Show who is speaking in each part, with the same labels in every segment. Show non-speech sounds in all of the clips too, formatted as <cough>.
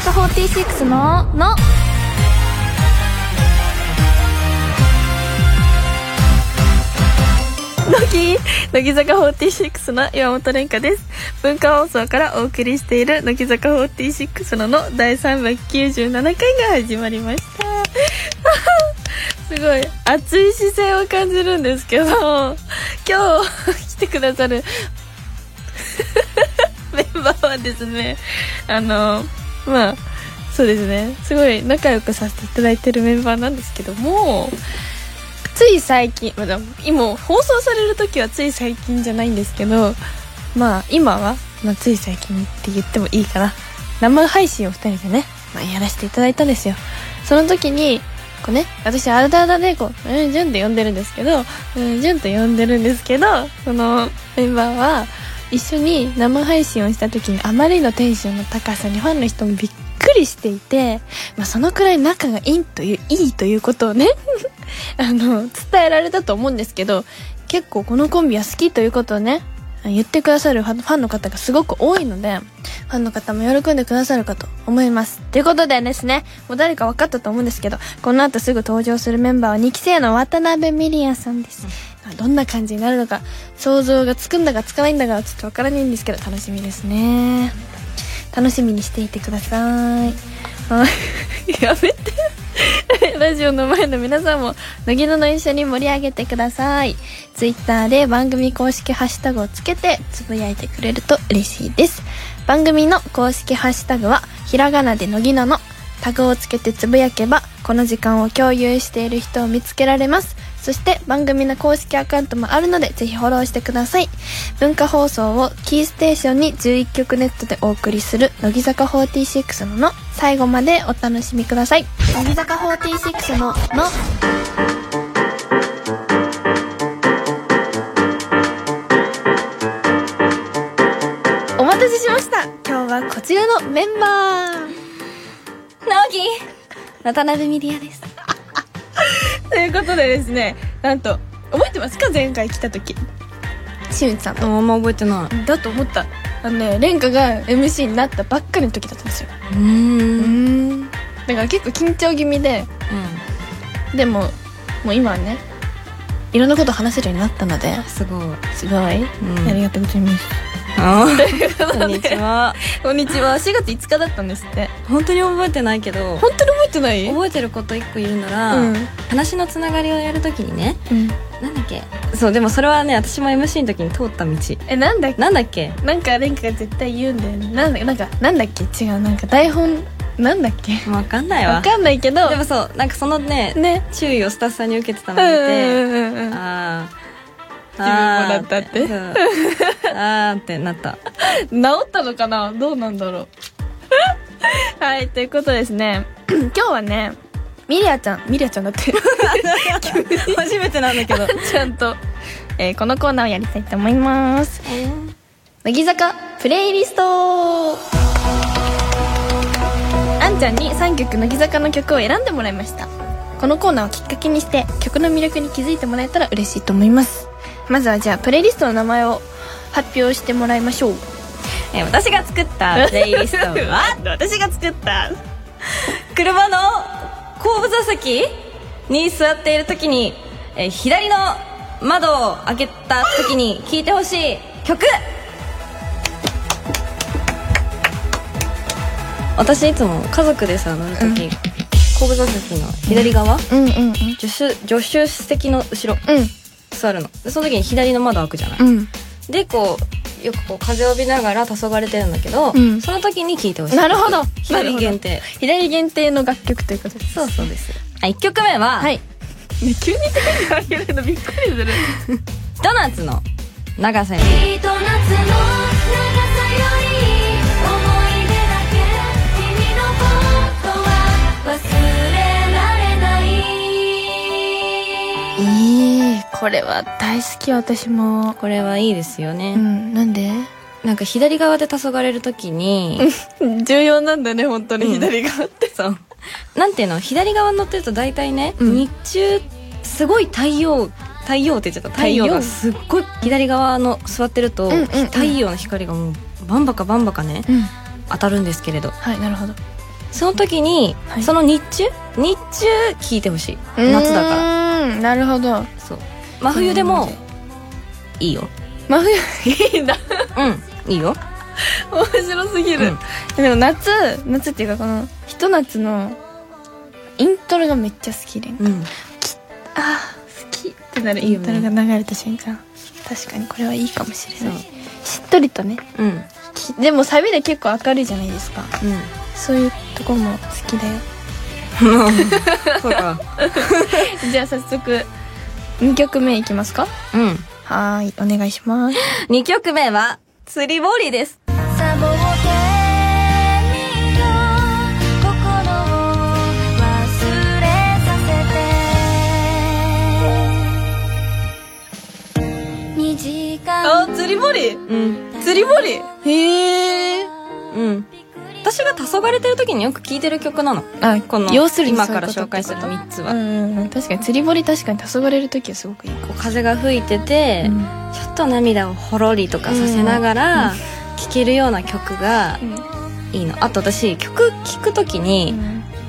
Speaker 1: 坂46のの。乃木乃木坂46の岩本蓮香です。文化放送からお送りしている乃木坂46のの第397回が始まりました。<laughs> すごい熱い視線を感じるんですけど今日来てくださる <laughs> メンバーはですねあのまあそうですね。すごい仲良くさせていただいてるメンバーなんですけどもつい最近、まだ今放送される時はつい最近じゃないんですけどまあ今は、まあ、つい最近って言ってもいいかな生配信を2人でね、まあ、やらせていただいたんですよ。その時にこうね私あだあだでこう「うんじゅん」って呼んでるんですけど「うんじゅん」って呼んでるんですけどそのメンバーは一緒に生配信をした時にあまりのテンションの高さにファンの人もびっくりしていて、まあ、そのくらい仲がいいといういいということをね <laughs> あの伝えられたと思うんですけど結構このコンビは好きということをね言ってくださるファンの方がすごく多いのでファンの方も喜んでくださるかと思います。ということでですねもう誰か分かったと思うんですけどこの後すぐ登場するメンバーは2期生の渡辺美里也さんです、どんな感じになるのか想像がつくんだかつかないんだかちょっとわからないんですけど楽しみですね。楽しみにしていてくださいはい。<laughs> やめて。<laughs> ラジオの前の皆さんも乃木のの一緒に盛り上げてください。ツイッターで番組公式ハッシュタグをつけてつぶやいてくれると嬉しいです。番組の公式ハッシュタグはひらがなで乃木ののタグをつけてつぶやけばこの時間を共有している人を見つけられます。そして番組の公式アカウントもあるのでぜひフォローしてください。文化放送をキーステーションに11曲ネットでお送りする乃木坂46のの最後までお楽しみください。乃木坂46のの。お待たせしました。今日はこちらのメンバー。乃木渡辺美里也です。<laughs> ということでですねなんと覚えてますか？前回来た時。しゅん。さんと
Speaker 2: あんま覚えてない。
Speaker 1: だと思った。あのね蓮華が MC になったばっかりの時だったんですよ。
Speaker 2: うーん。
Speaker 1: んだから結構緊張気味で。でももう今はねいろんなこと話せるようになったので。す
Speaker 2: ごい。
Speaker 1: すごい、
Speaker 2: ん。
Speaker 1: ありがとうございますこ
Speaker 2: んにちは。
Speaker 1: こんにちは。4月5日だったんですって。
Speaker 2: 本当に覚えてないけど
Speaker 1: 本当に覚えてない？
Speaker 2: 覚えてること一個いるなら、
Speaker 1: うん。
Speaker 2: 話のつながりをやるときにね
Speaker 1: うん。
Speaker 2: なんだっけ？そうでもそれはね私も MC の時に通った道。
Speaker 1: えなんだっけ？
Speaker 2: なんだっけ？
Speaker 1: なんか蓮華が絶対言うんだよね。なんだなんかなんだっけ？違うなんか台本なんだっけ？
Speaker 2: わかんないわ。
Speaker 1: わかんないけど。
Speaker 2: でもそうなんかそのね
Speaker 1: ね。
Speaker 2: 注意をスタッフさんに受けてたのを見て、
Speaker 1: うんうんうん
Speaker 2: ああ
Speaker 1: 自分もだったって <laughs> <laughs>
Speaker 2: あーってなった。
Speaker 1: 治ったのかな？どうなんだろう？<laughs> はいということですね。<clears throat> 今日はねミリアちゃんミリアちゃんだって。<laughs>
Speaker 2: 初めてなんだけど。
Speaker 1: ちゃんと、えーこのコーナーをやりたいと思います。乃木坂プレイリスト。あんちゃんに3曲乃木坂の曲を選んでもらいました。このコーナーをきっかけにして曲の魅力に気づいてもらえたら嬉しいと思います。まずはじゃあプレイリストの名前を発表してもらいましょう。
Speaker 2: えー私が作ったプレイリストは？<laughs>
Speaker 1: 私が作った。
Speaker 2: 車の後部座席に座っている時に、えー左の窓を開けた時に聴いてほしい曲。私いつも家族でさ乗る時、後部座席の左側、
Speaker 1: うんうんうん。
Speaker 2: 助手助手席の後ろ
Speaker 1: うん。
Speaker 2: 座るの。でその時に左の窓開くじゃない、
Speaker 1: うん
Speaker 2: でこうよくこう風を浴びながら黄昏れてるんだけど、
Speaker 1: うん。
Speaker 2: その時に聴いてほしい。
Speaker 1: なるほど。
Speaker 2: 左限定。
Speaker 1: 左限定の楽曲ということです。
Speaker 2: そうそうです。1曲目は、
Speaker 1: はい、ね、急に手が挙げるのびっくりする。<laughs>
Speaker 2: ドーナツの長さに
Speaker 3: きっと夏の長さより思い出これ
Speaker 1: は大好き私も。
Speaker 2: これはいいですよ
Speaker 1: う
Speaker 2: ね、
Speaker 1: んなんで？
Speaker 2: なんか左側で黄昏れる時に <laughs>
Speaker 1: 重要なんだね本当に左側って、
Speaker 2: そ <laughs> うなんていうの？左側に乗ってると大体ね、
Speaker 1: うん。
Speaker 2: 日中すごい太陽太陽って言っちゃった。太
Speaker 1: 太陽
Speaker 2: 陽がすっごい左側の座ってると、
Speaker 1: うんうんうん。
Speaker 2: 太陽の光がもうバンバカバンバカね
Speaker 1: うん。
Speaker 2: 当たるんですけれど。
Speaker 1: はいなるほど。
Speaker 2: その時に、
Speaker 1: はい。
Speaker 2: その日中日中聞いてほしい。夏だから
Speaker 1: ら。なるほど
Speaker 2: 真冬でもいいよ。
Speaker 1: 真冬いいんだ。
Speaker 2: うんいいよ。
Speaker 1: 面白すぎる、でも夏夏っていうかこのひと夏のイントロがめっちゃ好きで。
Speaker 2: うん。
Speaker 1: あー好きってなる。イントロが流れた瞬間。確かにこれはいいかもしれない。しっとりとね。
Speaker 2: うん。
Speaker 1: きでもサビで結構明るいじゃないですか。
Speaker 2: うん。
Speaker 1: そういうとこも好きだよ <laughs>
Speaker 2: そうか。<laughs>
Speaker 1: じゃあ早速2曲目いきますか？
Speaker 2: うん。
Speaker 1: はーいお願いします。
Speaker 2: 2曲目は釣り堀です。
Speaker 3: サボってみよう心を忘れさせて。2時間
Speaker 1: 釣り堀？
Speaker 2: うん
Speaker 1: 釣り堀？へえ
Speaker 2: うん私が黄昏てる時によく聴いてる曲なの。
Speaker 1: あ
Speaker 2: この
Speaker 1: 要するに
Speaker 2: 今から紹介する3つは、
Speaker 1: うんうんうん。確かに釣り堀確かに黄昏れる時はすごくいい。
Speaker 2: こう風が吹いてて、
Speaker 1: うん。
Speaker 2: ちょっと涙をほろりとかさせながら聴けるような曲がいいの。あと私曲聴く時に、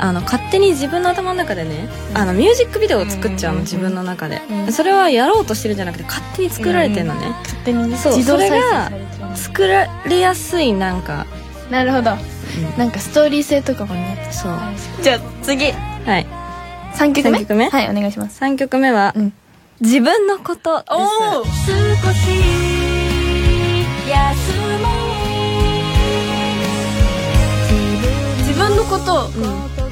Speaker 2: あの勝手に自分の頭の中でね、あのミュージックビデオを作っちゃうの、
Speaker 1: うん
Speaker 2: 自分の中で、
Speaker 1: うん。
Speaker 2: それはやろうとしてるんじゃなくて勝手に作られてるのね、
Speaker 1: 勝手にね。
Speaker 2: そうそれが作られやすいなんか、
Speaker 1: なるほどなんかストーリー性とかもね。
Speaker 2: そう。
Speaker 1: じゃあ次。
Speaker 2: はい。
Speaker 1: 3曲目？
Speaker 2: 三曲目？
Speaker 1: はいお願いします。
Speaker 2: 3曲目は、
Speaker 1: うん。
Speaker 2: 自分のことです。
Speaker 1: お
Speaker 3: 少し休もう
Speaker 1: 自分のことう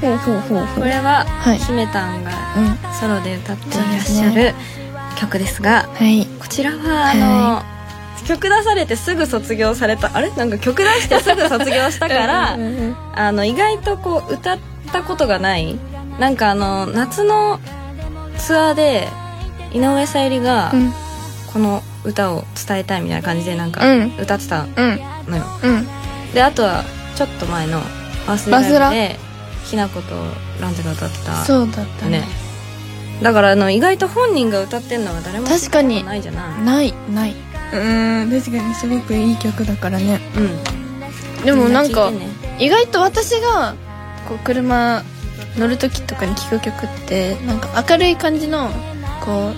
Speaker 1: ほうほうほう。
Speaker 2: これは、
Speaker 1: はい。
Speaker 2: 姫たんが
Speaker 1: うん。
Speaker 2: ソロで歌っていらっしゃる曲ですが
Speaker 1: はい。
Speaker 2: こちらはあの、曲出されてすぐ卒業された。あれ？なんか曲出してすぐ卒業したから
Speaker 1: うんうんうん
Speaker 2: あの意外とこう歌ったことがない。なんかあの夏のツアーで井上さゆりが
Speaker 1: うん。
Speaker 2: この歌を伝えたいみたいな感じでなんか
Speaker 1: うん。
Speaker 2: 歌ってた
Speaker 1: うん
Speaker 2: のよ、
Speaker 1: うん。
Speaker 2: であとはちょっと前のバース
Speaker 1: ラ
Speaker 2: イブでひなことランジが歌ってた。
Speaker 1: そうだったね。
Speaker 2: ね。だからあの意外と本人が歌ってんのは誰も
Speaker 1: 確かに
Speaker 2: ないじゃない。
Speaker 1: ないないうん確かにすごくいい曲だからね。
Speaker 2: うん。
Speaker 1: でもなんか意外と私がこう車乗る時とかに聴く曲ってなんか明るい感じのこ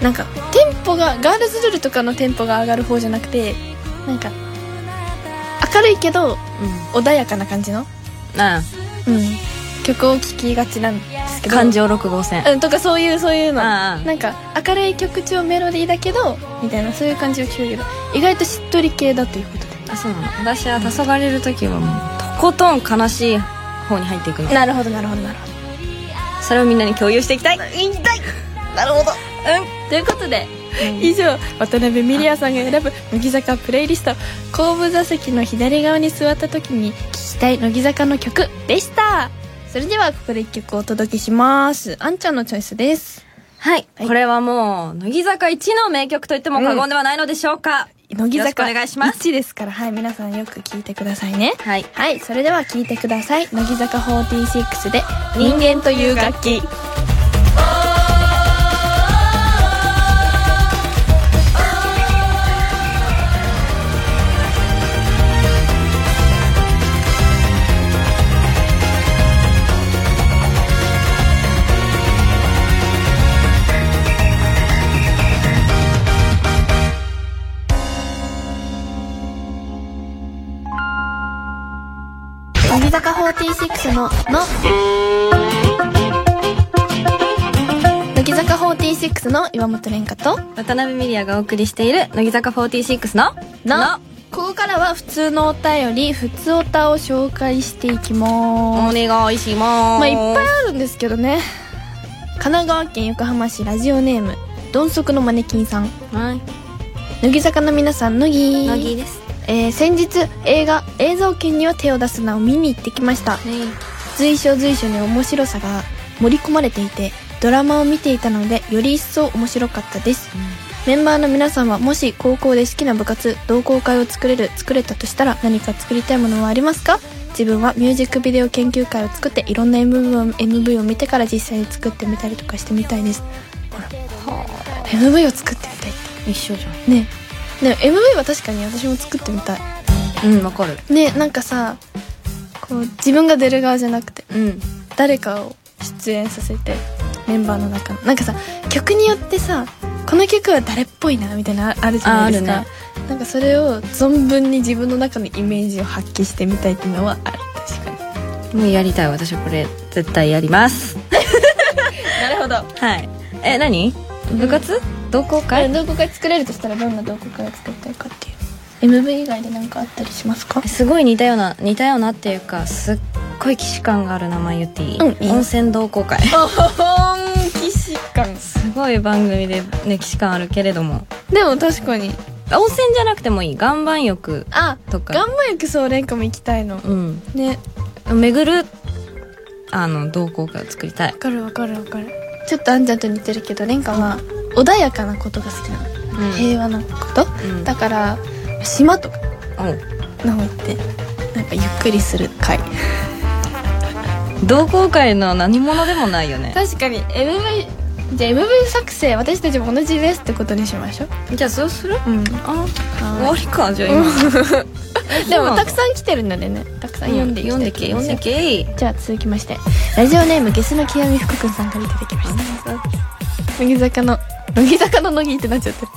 Speaker 1: うなんかテンポがガールズルールとかのテンポが上がる方じゃなくてなんか明るいけど穏やかな感じの、
Speaker 2: うんあ。
Speaker 1: うん、曲を聴きがちなんですけど。
Speaker 2: 感情6号線。
Speaker 1: うん、とかそういうそういうの。なんか明るい曲調メロディーだけどみたいなそういう感じを聞くけど意外としっとり系だということで。
Speaker 2: あそうなの。私は黄昏れる時はもうとことん悲しい方に入っていくの。
Speaker 1: なるほどなるほどなるほど。
Speaker 2: それをみんなに共有していきたい。
Speaker 1: 言いたい。なるほど。うん。ということで、以上渡辺ミリアさんが選ぶ乃木坂プレイリスト。後部座席の左側に座った時に聴きたい乃木坂の曲でしたそれではここで一曲お届けします。あんちゃんのチョイスです。
Speaker 2: はい、
Speaker 1: はい。
Speaker 2: これはもう乃木坂一の名曲と言っても過言ではないのでしょうか、
Speaker 1: 乃木
Speaker 2: よろしく
Speaker 1: 坂
Speaker 2: お願いします。
Speaker 1: 1ですから。はい。皆さんよく聴いてくださいね。
Speaker 2: はい。
Speaker 1: はい。それでは聴いてください。乃木坂46で「人間という楽器」46の「の」乃木坂46の岩本蓮香と
Speaker 2: 渡辺美里也がお送りしている乃木坂46の「
Speaker 1: の」ここからは普通のお便り普通おたを紹介していきま
Speaker 2: お
Speaker 1: す
Speaker 2: 願いします。
Speaker 1: まあいっぱいあるんですけどね。神奈川県横浜市ラジオネームどん足のマネキンさん。
Speaker 2: はい。
Speaker 1: 乃木坂の皆さん乃木。
Speaker 2: 乃木です
Speaker 1: えー先日映画「映像権には手を出すな」を見に行ってきました。随所随所に面白さが盛り込まれていてドラマを見ていたのでより一層面白かったです、メンバーの皆さんはもし高校で好きな部活同好会を作れる作れたとしたら何か作りたいものはありますか？自分はミュージックビデオ研究会を作っていろんな MV を MV を見てから実際に作ってみたりとかしてみたいです。ほら MV を作ってみたいって。
Speaker 2: 一緒じゃ
Speaker 1: ねね MV は確かに私も作ってみたい。
Speaker 2: んうんわかる。
Speaker 1: ねなんかさここう自分が出る側じゃなくて
Speaker 2: うん。
Speaker 1: 誰かを出演させてメンバーの中の。なんかさ曲によってさこの曲は誰っぽいなみたいなのあるじゃないですか、
Speaker 2: あある
Speaker 1: なんかそれを存分に自分の中のイメージを発揮してみたいっていうのはある。確かに。
Speaker 2: もうやりたい。私はこれ絶対やります。<laughs>
Speaker 1: なるほど。
Speaker 2: はい。え何？部活？同好会
Speaker 1: 同好会作れるとしたらどんな同好会を作りたいかっていう。MV 以外で何かあったりしますか？
Speaker 2: すごい似たような似たようなっていうかすっごい既視感がある名前言っていい、
Speaker 1: うん
Speaker 2: 温泉同好会。
Speaker 1: 本気疾患
Speaker 2: すごい番組でね既視感あるけれども。
Speaker 1: でも確かに。
Speaker 2: 温泉じゃなくてもいい。岩盤浴
Speaker 1: あ
Speaker 2: とか。
Speaker 1: 岩盤浴そう蓮華も行きたいの。
Speaker 2: うん。
Speaker 1: ね。
Speaker 2: 巡るあの同好会を作りたい。
Speaker 1: わかるわかるわかる。ちょっとあんちゃんと似てるけど蓮華は穏やかなことが好きなの、
Speaker 2: うん。
Speaker 1: 平和なこと？
Speaker 2: うん。
Speaker 1: だから島とか
Speaker 2: お
Speaker 1: の方行ってなんかゆっくりする会。
Speaker 2: 同好会の何者でもないよね。
Speaker 1: 確かに MV じゃあ MV 作成私たちも同じですってことにしましょう。
Speaker 2: じゃあそうする？
Speaker 1: うん。
Speaker 2: あ終
Speaker 1: は
Speaker 2: わりかじゃあ今。<laughs>
Speaker 1: いでもたくさん来てるのでね。たくさん読んでいきたい
Speaker 2: 読んでけ読んでけ
Speaker 1: じゃあ続きまして。ラジオネームゲスの極み福君さんからいただきました。乃木坂の乃木坂の乃木ってなっちゃってる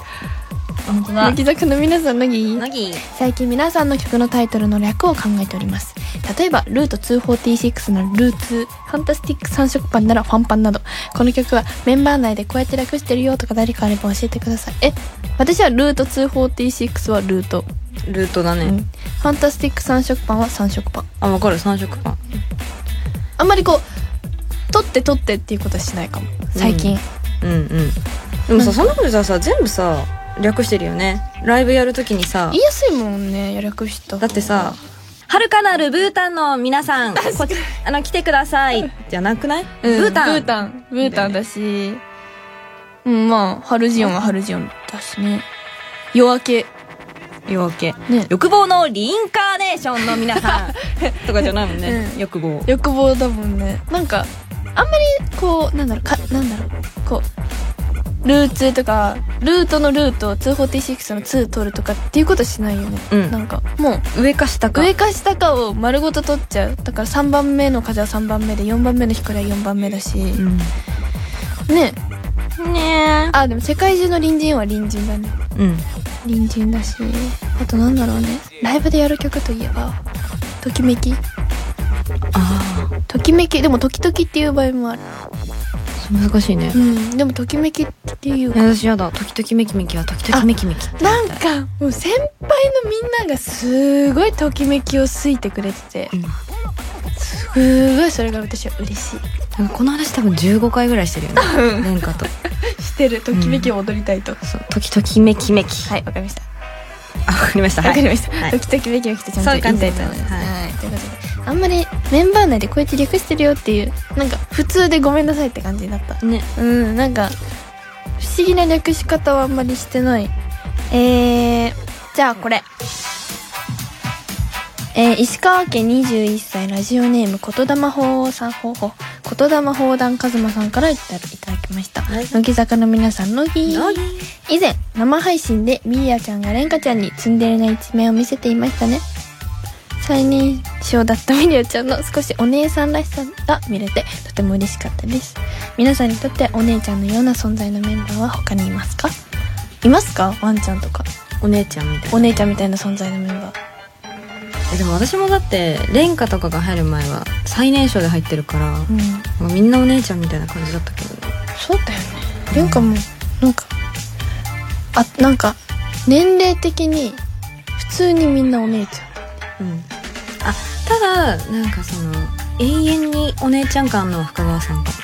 Speaker 2: 本当だ。
Speaker 1: 乃木坂の皆さん乃木？
Speaker 2: なぎ
Speaker 1: 最近皆さんの曲のタイトルの略を考えております。例えばルート246のルーツファンタスティック三色パンならファンパンなど。この曲はメンバー内でこうやって略してるよとか誰かあれば教えてください。え私はルート246はルート、
Speaker 2: ルートだね、
Speaker 1: うん、ファンタスティック三色パンは三色パン。
Speaker 2: あ分かる。三色パン。
Speaker 1: あんまりこう取って取ってっていうことはしないかも。最近、
Speaker 2: うんうんでもさそんなことじゃさ全部さ略してるよね。ライブやるときにさ
Speaker 1: 言いやすいもんね略した
Speaker 2: だってさ「はるかなるブータンの皆さんこあの来てください」じゃなくない、
Speaker 1: うん
Speaker 2: ブータン。
Speaker 1: ブータン。ブータンだし。うんまあハルジオンはハルジオンだしね。夜明け。
Speaker 2: 夜明け。
Speaker 1: ね。
Speaker 2: 欲望のリインカーネーションの皆さん。<laughs> とかじゃないもんね、
Speaker 1: うん。
Speaker 2: 欲望。
Speaker 1: 欲望だもんね。なんかあんまりこうなんだろうかなんだろう。こうルーツとかルートのルート246の2取るとかっていうことしないよね、
Speaker 2: うん。
Speaker 1: なんかもう
Speaker 2: 上か下か
Speaker 1: 上か下かを丸ごと取っちゃう。だから3番目の風は3番目で4番目の光は4番目だし、
Speaker 2: うん。
Speaker 1: ね。
Speaker 2: ね
Speaker 1: あでも世界中の隣人は隣人だね。
Speaker 2: えうん。
Speaker 1: 隣人だし。あとなんだろうね。ライブでやる曲といえばときめき。
Speaker 2: あ
Speaker 1: ときめき。でも時々っていう場合もある。
Speaker 2: あ難しいね。
Speaker 1: うん。でもときめきっていうか。
Speaker 2: 私やだ。時々メキメキは時々メキメキって
Speaker 1: なんかもう先輩のみんながすごいときめきを好いてくれてて。
Speaker 2: うん
Speaker 1: すごいそれが私は嬉しい。
Speaker 2: なんかこの話多分15回ぐらいしてるよね。蓮華と。
Speaker 1: してる。ときめきを踊りたいと、
Speaker 2: そう。時々メキメキ
Speaker 1: はいわかりました。
Speaker 2: あわかりました。
Speaker 1: わかりました、
Speaker 2: はい。
Speaker 1: ときときめきめきってちゃんと言いたいと思います。
Speaker 2: はい。
Speaker 1: はい。ということであんまりメンバー内でこうやって略してるよっていうなんか普通でごめんなさいって感じだった。
Speaker 2: ね。
Speaker 1: うんなんか不思議な略し方はあんまりしてない。えー、じゃあこれ。えー、石川県21歳ラジオネーム言霊法さんほうほう言霊砲弾和馬さんからいたいただきました。
Speaker 2: はい。
Speaker 1: 乃木坂の皆さん乃木。
Speaker 2: 乃
Speaker 1: 以前生配信でミーヤちゃんが蓮華ちゃんにツンデレな一面を見せていましたね最年少だったミリアちゃんの少しお姉さんらしさが見れてとても嬉しかったです。皆さんにとってお姉ちゃんのような存在のメンバーは他にいますか？いますかワンちゃんとか
Speaker 2: お姉ちゃんみたいな。
Speaker 1: お姉ちゃんみたいな存在のメンバー。
Speaker 2: えでも私もだって蓮華とかが入る前は最年少で入ってるから、
Speaker 1: うん。
Speaker 2: みんなお姉ちゃんみたいな感じだったけど。ね
Speaker 1: そうだよね蓮華もなんかあなんか年齢的に普通にみんなお姉ちゃん
Speaker 2: うん。あただなんかその永遠にお姉ちゃん感のは深川さんかも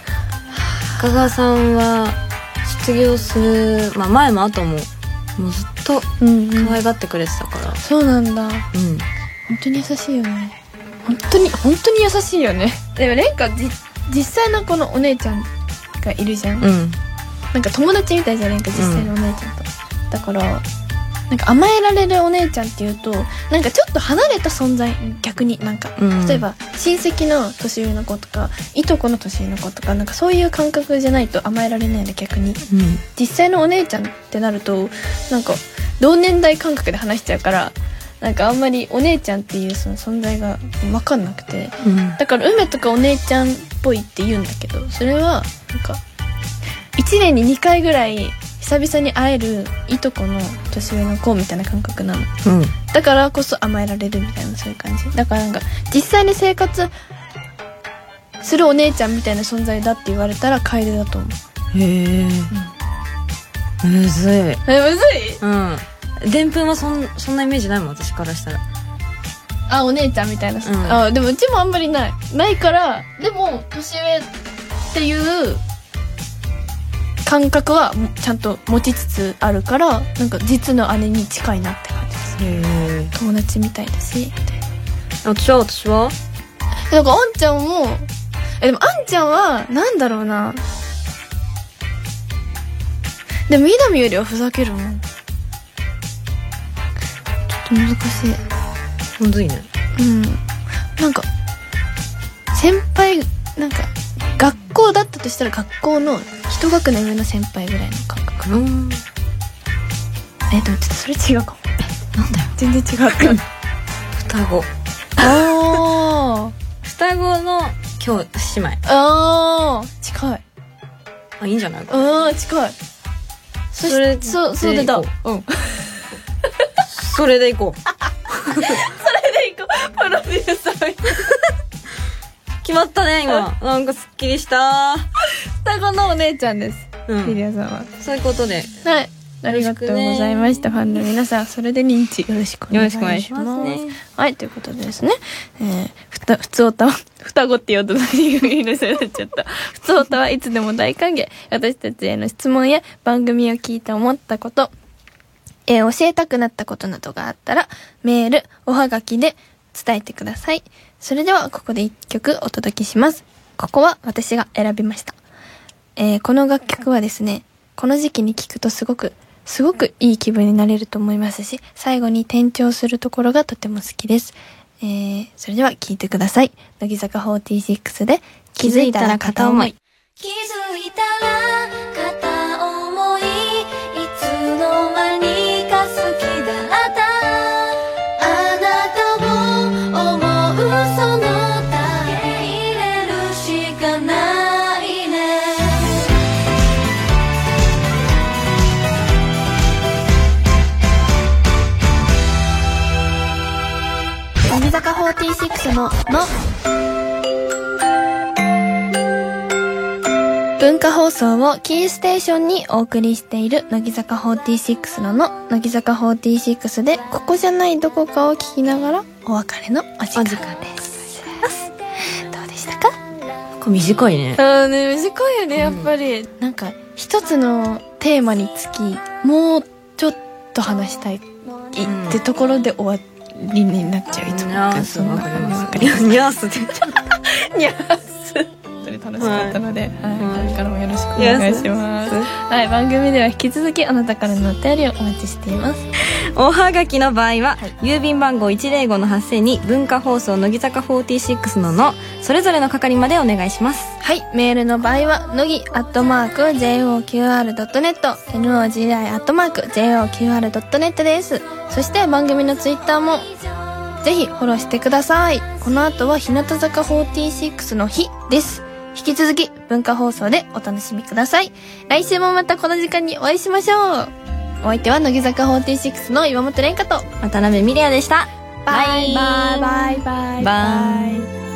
Speaker 2: 深川さんは卒業する、まあ、前も後ももうずっと
Speaker 1: うん、
Speaker 2: 可愛がってくれてたから。
Speaker 1: そうなんだ。
Speaker 2: うん。
Speaker 1: 本当に優しいよね。本当に本当に優しいよね。でも蓮華じ実際のこのお姉ちゃんがいるじゃん、
Speaker 2: うん。
Speaker 1: なんか友達みたいじゃん蓮華実際のお姉ちゃんと、だからなんか甘えられるお姉ちゃんっていうとなんかちょっと離れた存在逆になんか、
Speaker 2: うん。
Speaker 1: 例えば親戚の年上の子とかいとこの年上の子とかなんかそういう感覚じゃないと甘えられないの逆に。
Speaker 2: うん。
Speaker 1: 実際のお姉ちゃんってなるとなんか同年代感覚で話しちゃうからなんかあんまりお姉ちゃんっていうその存在が分かんなくて。
Speaker 2: うん。
Speaker 1: だから梅とかお姉ちゃんっぽいって言うんだけどそれはなんか1年に2回ぐらい久々に会えるいとこの年上の子みたいな感覚なの。
Speaker 2: うん。
Speaker 1: だからこそ甘えられるみたいなそういう感じ。だからなんか実際に生活するお姉ちゃんみたいな存在だって言われたら楓だと思う。
Speaker 2: へえむずい。
Speaker 1: えむずい？
Speaker 2: うん。でんぷんはそんそんなイメージないもん私からしたら。
Speaker 1: あお姉ちゃんみたいな、
Speaker 2: ん。
Speaker 1: あでもうちもあんまりない。ないからでも年上っていう感覚はもちゃんと持ちつつあるからなんか実の姉に近いなって感じです。
Speaker 2: へえ
Speaker 1: 友達みたいだしみたいな
Speaker 2: 私は私は？
Speaker 1: なんかあんちゃんもえでもあんちゃんはなんだろうな。でも稲見よりはふざけるもん。ちょっと難しい。
Speaker 2: むずいね。
Speaker 1: うん。なんか先輩なんか学校だったとしたら学校の一学年上の先輩ぐらいの感覚？
Speaker 2: うん。
Speaker 1: えでもちょっとそれ違うかも。
Speaker 2: なんだよ。
Speaker 1: 全然違った <laughs>
Speaker 2: 双子。
Speaker 1: あ <laughs>
Speaker 2: 双子の兄姉妹。
Speaker 1: ーあー。近い。
Speaker 2: あいいんじゃない？か
Speaker 1: あー近い。そ
Speaker 2: それ
Speaker 1: しそうそれだ
Speaker 2: でいこ
Speaker 1: うん。
Speaker 2: それでいこう。<laughs>
Speaker 1: それでいこう。プロデューサー
Speaker 2: 決まったね今なんかすっきりした
Speaker 1: 双子のお姉ちゃんです
Speaker 2: うん
Speaker 1: リリアさんは
Speaker 2: そういうことで
Speaker 1: はいありがとうございました。ファンの皆さん、それで認知よろしくお願いします。
Speaker 2: よろしくお願いしますね
Speaker 1: はい、ということでですね。えー、ふた、ふつおた、双子って言おうと何が言いなさいになっちゃった。<laughs> ふつおたはいつでも大歓迎。私たちへの質問や番組を聞いて思ったこと、えー教えたくなったことなどがあったら、メール、おはがきで伝えてください。それでは、ここで一曲お届けします。ここは私が選びました。えーこの楽曲はですね、この時期に聴くとすごく、すごくいい気分になれると思いますし、最後に転調するところがとても好きです。えー、それでは聴いてください。乃木坂46で、気づいたら片思い。
Speaker 3: 気づいたら
Speaker 1: 46の、の。文化放送をキーステーションにお送りしている乃木坂46のの、乃木坂46で、ここじゃないどこかを聞きながらお別れのお時間です。どうでしたか？
Speaker 2: 短いね
Speaker 1: あーね、短いよね、やっぱり。なんか、一つのテーマにつき、もうちょっと話したい、ってところで終わりになっちゃう、いつも。
Speaker 2: ニャースわかります。ニャース <laughs>
Speaker 1: ニャース。本当に楽しかったので、はい、
Speaker 2: はい
Speaker 1: これからもよろしくお願いします。はい、番組では引き続きあなたからのお便りをお待ちしています。
Speaker 2: おはがきの場合は、郵便番号105の8000に文化放送乃木坂46ののそれぞれの係までお願いします
Speaker 1: はい、メールの場合は、のぎアットマーク JOQR.net、NOGI アットマーク JOQR.net です。そして番組のツイッターも、ぜひフォローしてください。この後は日向坂46の日です。引き続き文化放送でお楽しみください。来週もまたこの時間にお会いしましょう。お相手は乃木坂46の岩本蓮香と、
Speaker 2: 渡辺美玲でした。
Speaker 1: バイバイ。バイバイ。
Speaker 2: バイ